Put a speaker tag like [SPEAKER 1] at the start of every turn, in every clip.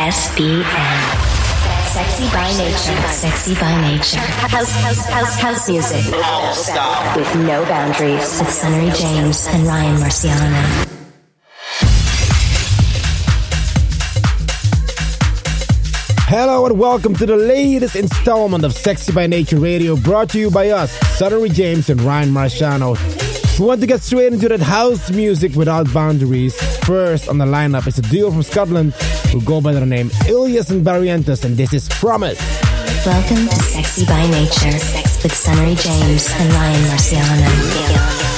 [SPEAKER 1] SBN. Sexy by nature. Sexy by nature. House, house, house, house music. With no boundaries. With Sunnery James and Ryan Marciano.
[SPEAKER 2] Hello and welcome to the latest installment of Sexy by Nature Radio, brought to you by us, Sunnery James and Ryan Marciano. We want to get straight into that house music without boundaries. First on the lineup is a duo from Scotland who go by the name Illyus and Barrientos, and this is Promise.
[SPEAKER 1] Welcome to Sexy by Nature with Sunnery James and Ryan Marciano.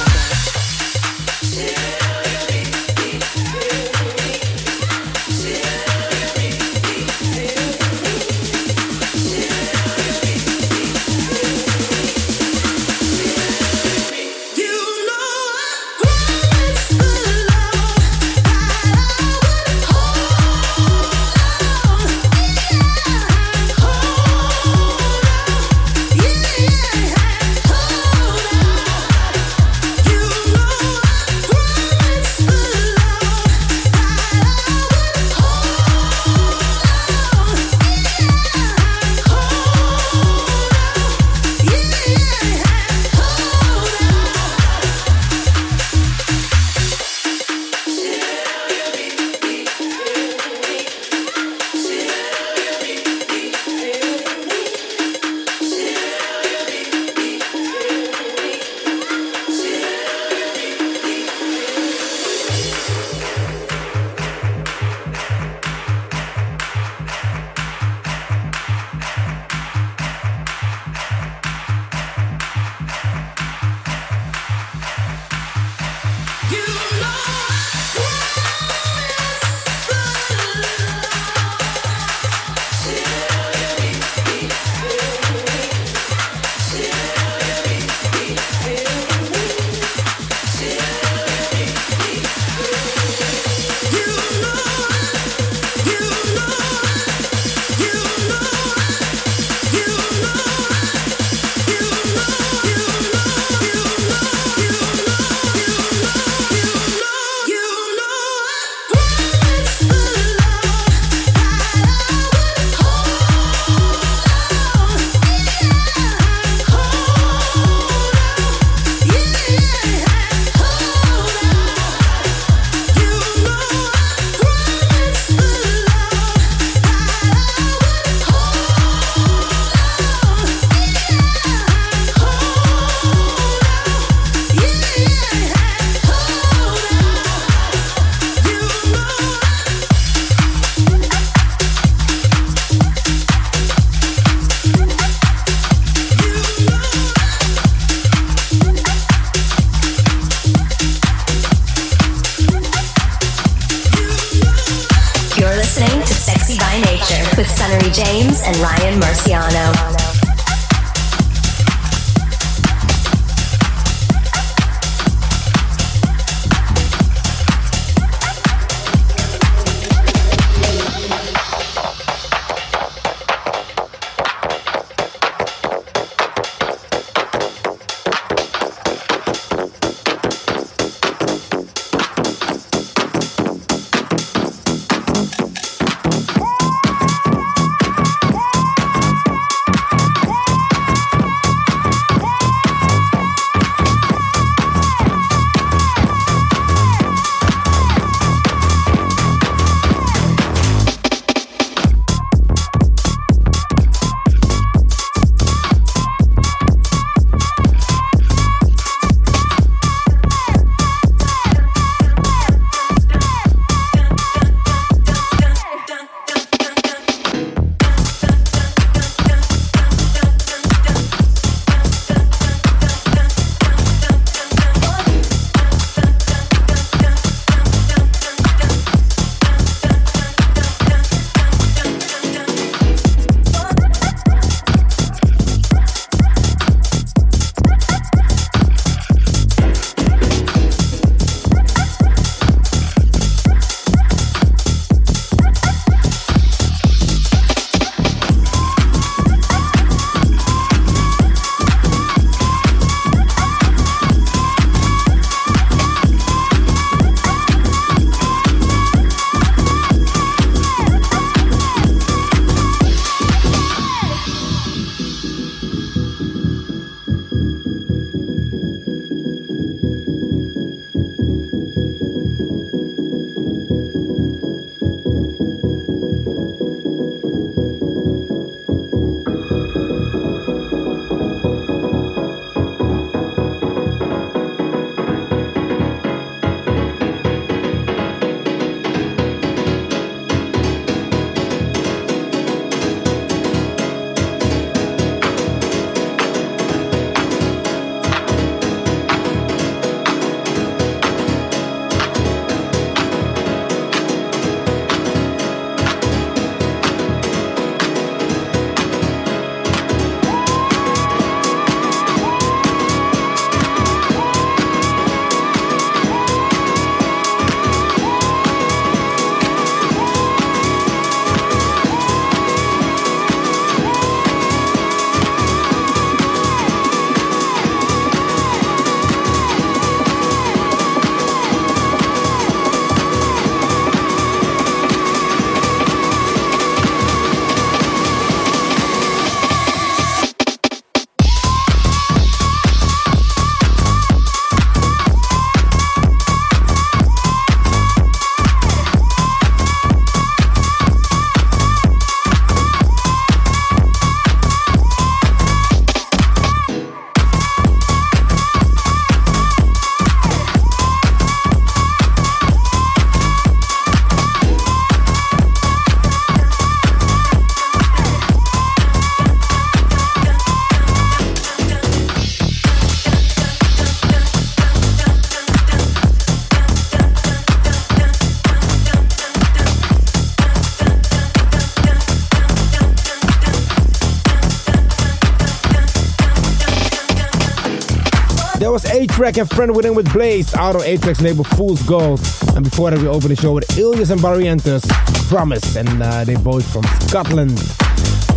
[SPEAKER 2] A-Trak and Friend Within with Blaze out of A-Trak's label Fool's Gold. And before that, we open the show with Illyus and Barrientos, Promise, and uh, they both from Scotland.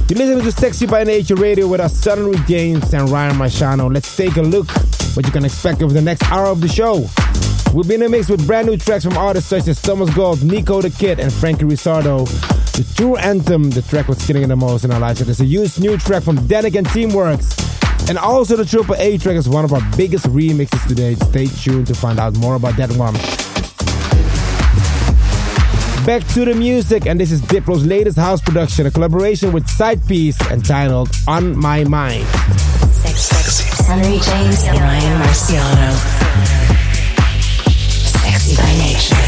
[SPEAKER 2] You're listening to Sexy by Nature Radio with us, Sunnery James and Ryan Marciano. Let's take a look what you can expect over the next hour of the show. We'll be in a mix with brand new tracks from artists such as Thomas Gold, Nico the Kid, and Franky Rizardo. The true anthem, the track was killing the most in our lives. It is a huge new track from Dannic and Teamworks. And also the Triple A track is one of our biggest remixes today. Stay tuned to find out more about that one. Back to the music, and this is Diplo's latest house production, a collaboration with SIDEPIECE entitled On My Mind.
[SPEAKER 3] Sunnery James and Ryan Marciano. Sexy by nature.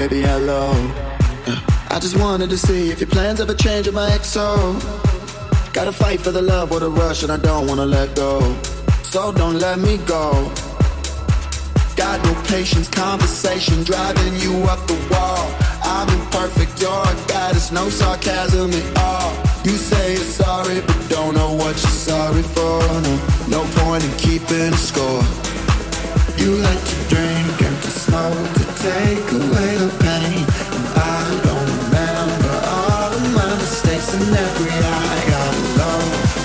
[SPEAKER 4] Baby, hello. Uh, I just wanted to see if your plans ever change with my XO. Gotta fight for the love or the rush, and I don't wanna let go. So don't let me go. Got no patience, conversation driving you up the wall. I'm imperfect, you're a goddess, no sarcasm at all. You say you're sorry, but don't know what you're sorry for. No, no point in keeping score. You like to drink and to smoke to take away the pain. And I don't remember all of my mistakes and every I got alone.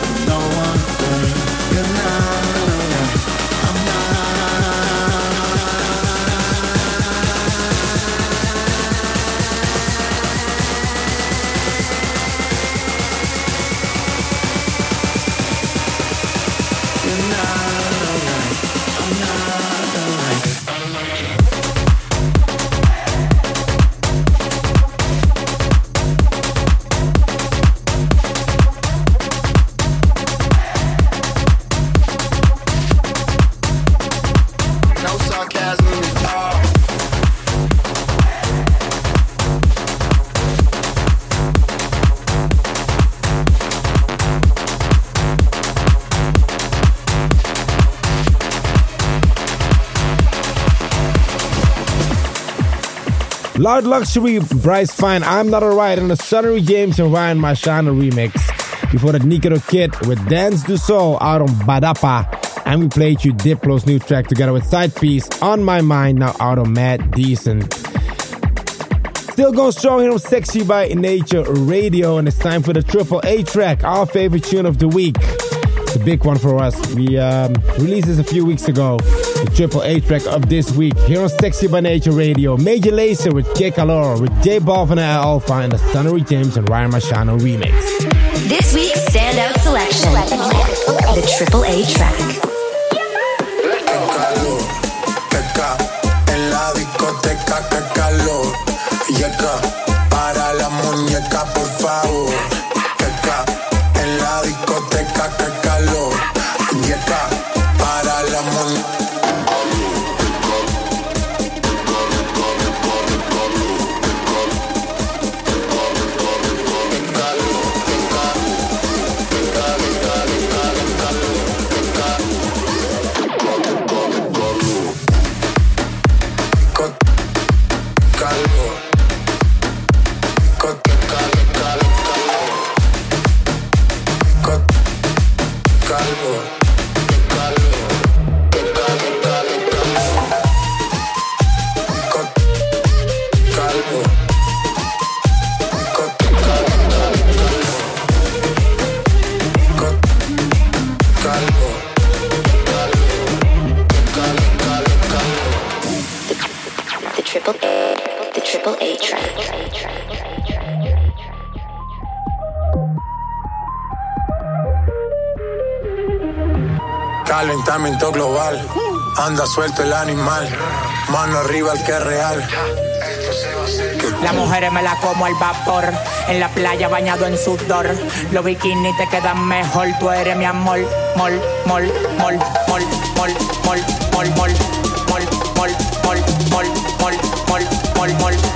[SPEAKER 2] Loud Luxury, Bryce Vine, I'm Not Alright, and the Sunnery James and Ryan Marciano remix. Before that, Nikito Kid with Dance du Sol out on Badapa. And we played you Diplo's new track together with SIDEPIECE On My Mind, now out on Mad Decent. Still going strong here on Sexy by Nature Radio, and it's time for the Triple A track, our favorite tune of the week. It's a big one for us. We um, released this a few weeks ago the triple A track of this week here on Sexy by Nature Radio. Major Lazer with Que Calor with J Balvin and Alfa and the Sunnery James and Ryan Marciano remix.
[SPEAKER 3] This week's standout selection the triple A track.
[SPEAKER 1] para la muñeca, por favor. Calentamiento global, anda suelto el animal, mano arriba el que es real.
[SPEAKER 5] Las mujeres me la como al vapor, en la playa bañado en sudor. Los bikinis te quedan mejor, tú eres mi amor. Mol, mol, mol, mol, mol, mol, mol, mol, mol, mol, mol, mol, mol, mol, mol, mol.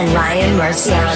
[SPEAKER 5] and Ryan Marciano.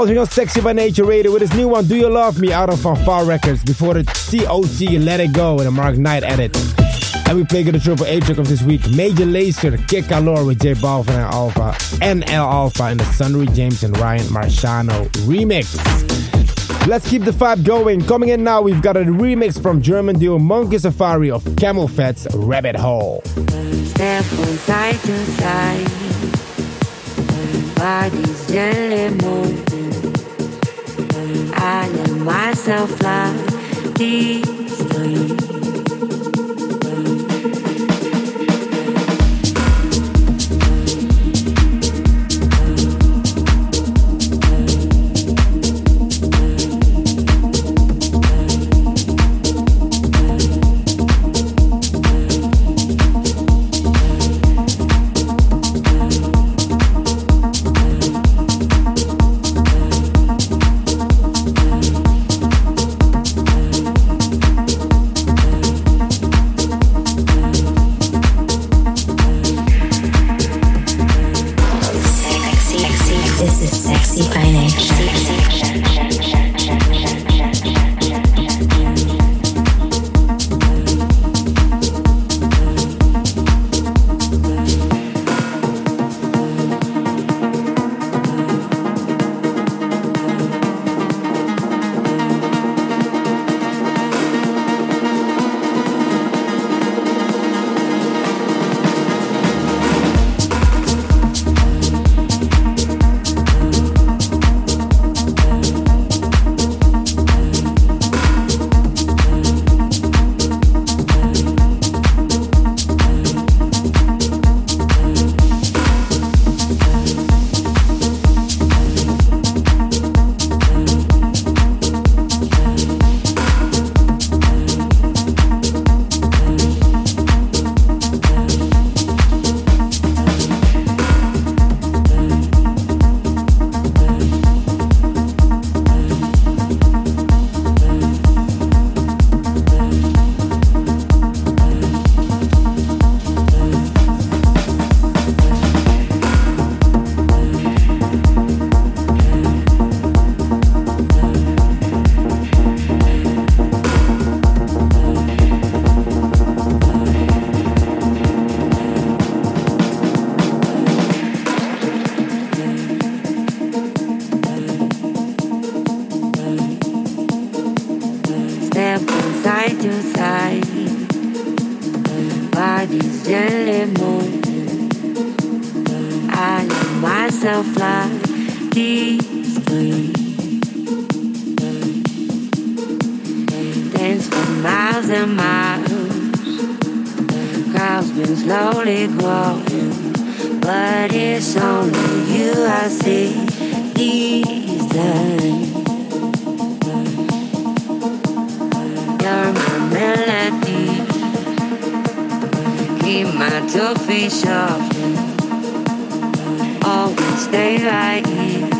[SPEAKER 2] Sexy by Nature Radio with his new one, Do You Love Me, out of Far Records, before the COT Let It Go and a Mark Knight edit. And we played the Triple A track of this week, Major Lazer, Que Calor with J Balvin and Alpha, and El Alfa in the Sunnery James and Ryan Marciano remix. Let's keep the vibe going. Coming in now, we've got a remix from German duo Monkey Safari of CamelPhat's Rabbit Hole.
[SPEAKER 6] Step from side to side, bodies gently moving. Myself fly deep
[SPEAKER 7] This is Sexy finance. Crowd's slowly growing, but it's only you I see these days. You're my melody. Keep my two feet shuffling. Always stay right here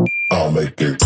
[SPEAKER 1] I'll make it.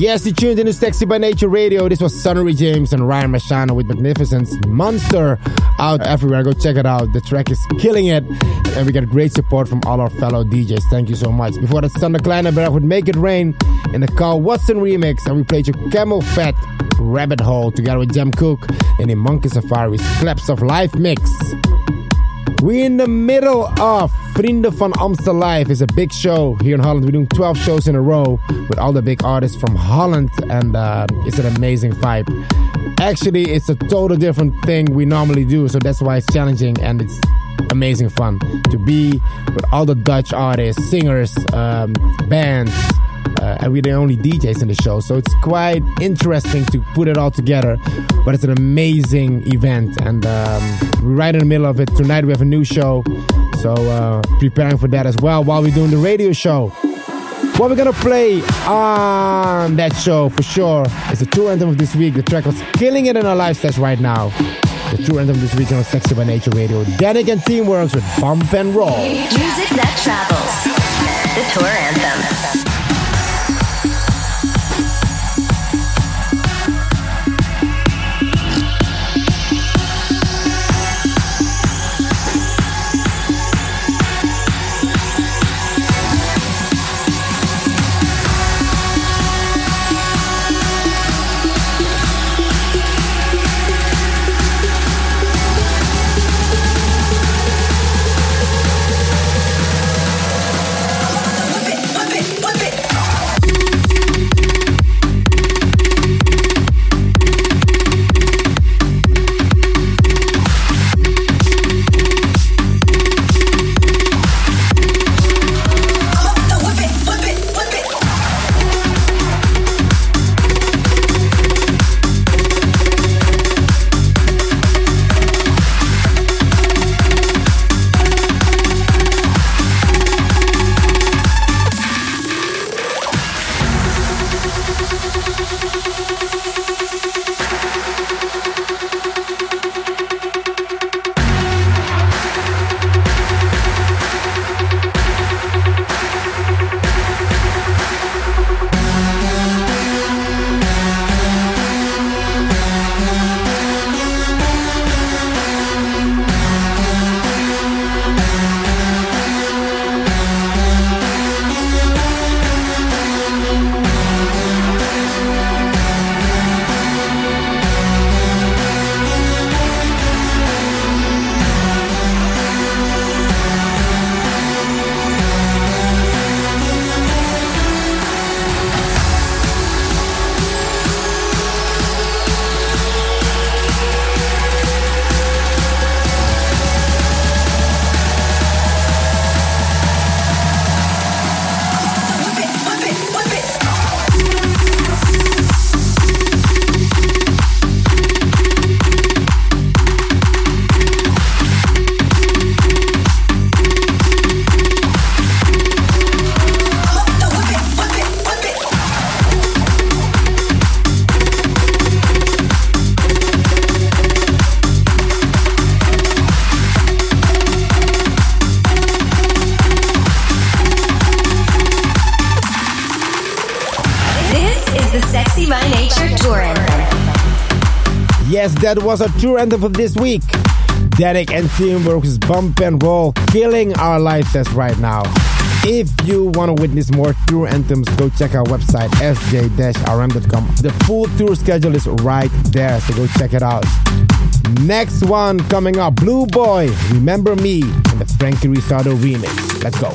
[SPEAKER 2] Yes, you tuned into Sexy by Nature Radio. This was Sunnery James and Ryan Marciano with Magnificence Monster out everywhere. Go check it out. The track is killing it. And we got great support from all our fellow DJs. Thank you so much. Before that, Thunder Kleinenberg would Make It Rain in the Carl Watson remix. And we played your CamelPhat Rabbit Hole together with Jem Cooke in the Monkey Safari's Claps of Life mix. We're in the middle of Vrienden van Amstel Live. It's a big show here in Holland. We're doing 12 shows in a row with all the big artists from Holland, and uh, it's an amazing vibe. Actually, it's a total different thing we normally do, so that's why it's challenging and it's amazing fun to be with all the Dutch artists, singers, um, bands, uh, and we're the only DJs in the show, so it's quite interesting to put it all together. But it's an amazing event, and um, we're right in the middle of it. Tonight we have a new show, so uh, preparing for that as well while we're doing the radio show. What we're gonna play on that show for sure is the tour anthem of this week. The track was killing it in our live sets right now. The tour anthem of this week on Sexy by Nature Radio. Dannic and Teamworks with Bump and Roll.
[SPEAKER 3] Music that travels. The tour anthem.
[SPEAKER 2] That was our tour anthem for this week. Dannic and Teamworks Bump and Roll killing our live sets right now. If you want to witness more tour anthems, go check our website, sj-rm.com. The full tour schedule is right there, so go check it out. Next one coming up, Blue Boy, Remember Me, and the Franky Rizardo remix. Let's go.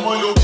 [SPEAKER 8] I was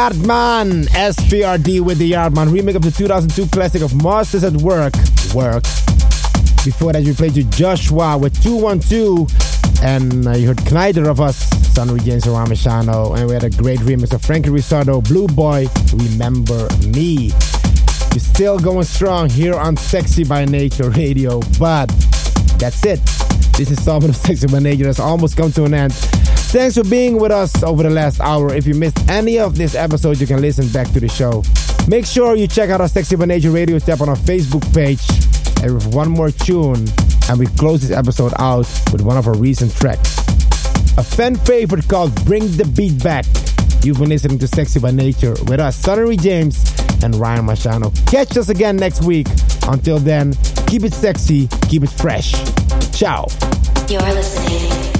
[SPEAKER 2] Yardman, SPRD with The Yardman, remake of the 2002 classic of Masters at Work. Work. Before that, we played to Joshua with 212, and uh, you heard Kneider of us, Sunnery James and Ramashano, and we had a great remix of Franky Rizardo, Blue Boy, Remember Me. We're still going strong here on Sexy by Nature Radio, but that's it. This installment of Sexy by Nature has almost come to an end. Thanks for being with us over the last hour. If you missed any of this episode, you can listen back to the show. Make sure you check out our Sexy by Nature Radio step on our Facebook page. And with one more tune, and we close this episode out with one of our recent tracks. A fan favorite called Bring the Beat Back. You've been listening to Sexy by Nature with us, Sunnery James and Ryan Marciano. Catch us again next week. Until then, keep it sexy, keep it fresh. Ciao.
[SPEAKER 9] You're listening